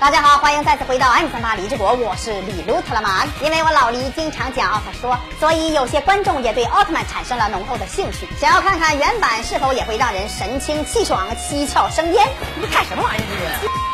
大家好，欢迎再次回到 M 三八李志国，我是李鲁特了嘛。因为我老李经常讲奥特说，所以有些观众也对奥特曼产生了浓厚的兴趣，想要看看原版是否也会让人神清气爽、七窍生烟。你看什么玩意儿这是？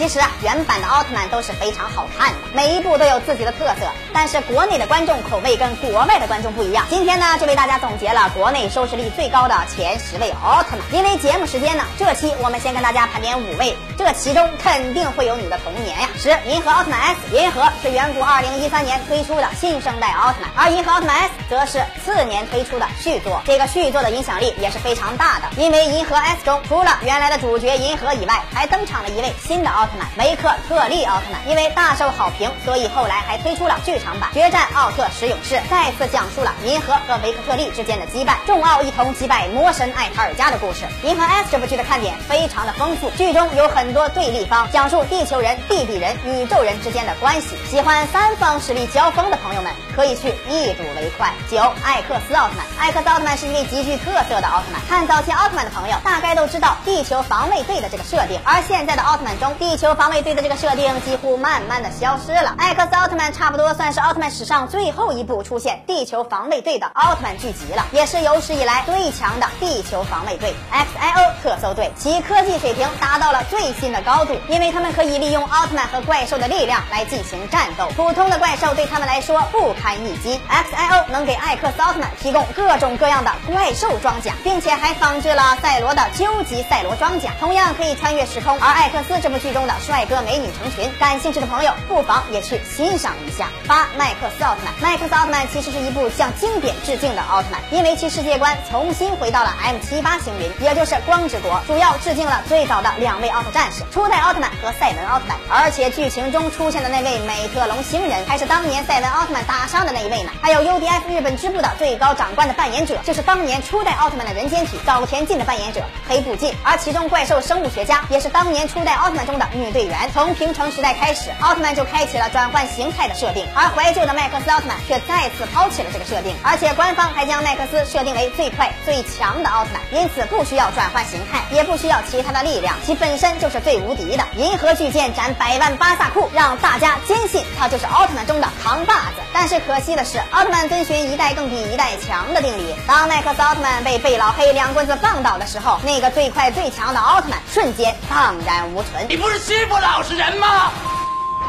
其实啊，原版的奥特曼都是非常好看的，每一部都有自己的特色。但是国内的观众口味跟国外的观众不一样。今天呢，就为大家总结了国内收视率最高的前十位奥特曼。因为节目时间呢，这期我们先跟大家盘点五位，这其中肯定会有你的童年呀。十，银河奥特曼 S，银河是远古二零一三年推出的新生代奥特曼，而银河奥特曼 S 则是次年推出的续作。这个续作的影响力也是非常大的，因为银河 S 中除了原来的主角银河以外，还登场了一位新的奥特特曼。维克特利奥特曼因为大受好评，所以后来还推出了剧场版《决战奥特十勇士》，再次讲述了银河和维克特利之间的羁绊，众奥一同击败魔神艾塔尔加的故事。银河 S 这部剧的看点非常的丰富，剧中有很多对立方，讲述地球人、地底人、宇宙人之间的关系。喜欢三方实力交锋的朋友们可以去一睹为快。九，艾克斯奥特曼，艾克斯奥特曼是一位极具特色的奥特曼。看早期奥特曼的朋友大概都知道地球防卫队的这个设定，而现在的奥特曼中，地球防卫队的这个设定几乎慢慢的消失了。艾克斯奥特曼差不多算是奥特曼史上最后一部出现地球防卫队的奥特曼剧集了，也是有史以来最强的地球防卫队 XIO 特搜队，其科技水平达到了最新的高度，因为他们可以利用奥特曼和怪兽的力量来进行战斗，普通的怪兽对他们来说不堪一击。XIO 能给艾克斯奥特曼提供各种各样的怪兽装甲，并且还仿制了赛罗的究极赛罗装甲，同样可以穿越时空。而艾克斯这部剧中的帅哥美女成群，感兴趣的朋友不妨也去欣赏一下。八麦克斯奥特曼，麦克斯奥特曼其实是一部向经典致敬的奥特曼，因为其世界观重新回到了 M 七八星云，也就是光之国，主要致敬了最早的两位奥特战士初代奥特曼和赛文奥特曼，而且剧情中出现的那位美特龙星人，还是当年赛文奥特曼打伤的那一位呢。还有 UDF 日本支部的最高长官的扮演者，就是当年初代奥特曼的人间体早田进的扮演者黑布进，而其中怪兽生物学家也是当年初代奥特曼中的女队员。从平成时代开始，奥特曼就开启了转换形态的设定，而怀旧的麦克斯奥特曼却再次抛弃了这个设定，而且官方还将麦克斯设定为最快最强的奥特曼，因此不需要转换形态，也不需要其他的力量，其本身就是最无敌的。银河巨剑斩百万巴萨库，让大家坚信他就是奥特曼中的扛把子。但是可惜的是，奥特曼遵循一代更比一代强的定理，当麦克斯奥特曼被贝老黑两棍子棒倒的时候，那个最快最强的奥特曼瞬间荡然无存。你不是欺负老实人吗？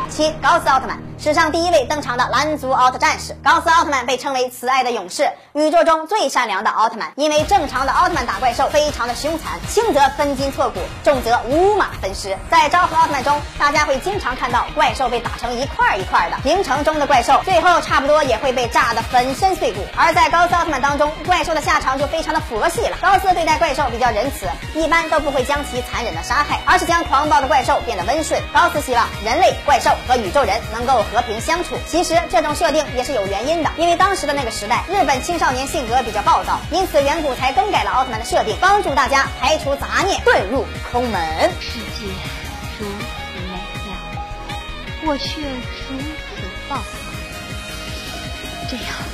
七高斯奥特曼，史上第一位登场的蓝族奥特战士。高斯奥特曼被称为慈爱的勇士，宇宙中最善良的奥特曼。因为正常的奥特曼打怪兽非常的凶残，轻则分筋错骨，重则五马分尸。在昭和奥特曼中，大家会经常看到怪兽被打成一块一块的。平城中的怪兽最后差不多也会被炸得粉身碎骨。而在高斯奥特曼当中，怪兽的下场就非常的佛系了。高斯对待怪兽比较仁慈，一般都不会将其残忍的杀害，而是将狂暴的怪兽变得温顺。高斯希望人类、怪兽。和宇宙人能够和平相处，其实这种设定也是有原因的，因为当时的那个时代，日本青少年性格比较暴躁，因此远古才更改了奥特曼的设定，帮助大家排除杂念，遁入空门。世界如此美妙，我却如此暴躁，这样。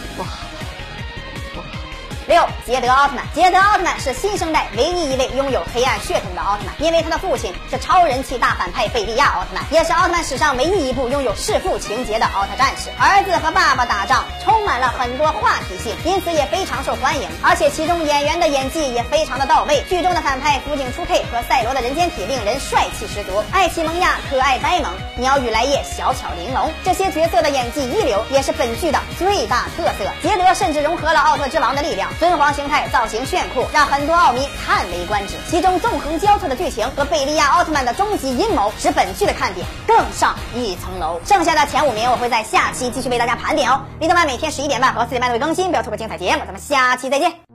六捷德奥特曼，捷德奥特曼是新生代唯一一位拥有黑暗血统的奥特曼，因为他的父亲是超人气大反派贝利亚奥特曼，也是奥特曼史上唯一一部拥有弑父情节的奥特战士。儿子和爸爸打仗充满了很多话题性，因此也非常受欢迎，而且其中演员的演技也非常的到位。剧中的反派福井初 K 和赛罗的人间体令人帅气十足，爱奇蒙亚可爱呆萌，鸟语来叶小巧玲珑，这些角色的演技一流，也是本剧的最大特色。捷德甚至融合了奥特之王的力量。尊皇形态造型炫酷，让很多奥迷叹为观止。其中纵横交错的剧情和贝利亚奥特曼的终极阴谋，使本剧的看点更上一层楼。剩下的前五名我会在下期继续为大家盘点哦。李德曼每天十一点半和四点半都会更新，不要错过精彩节目。咱们下期再见。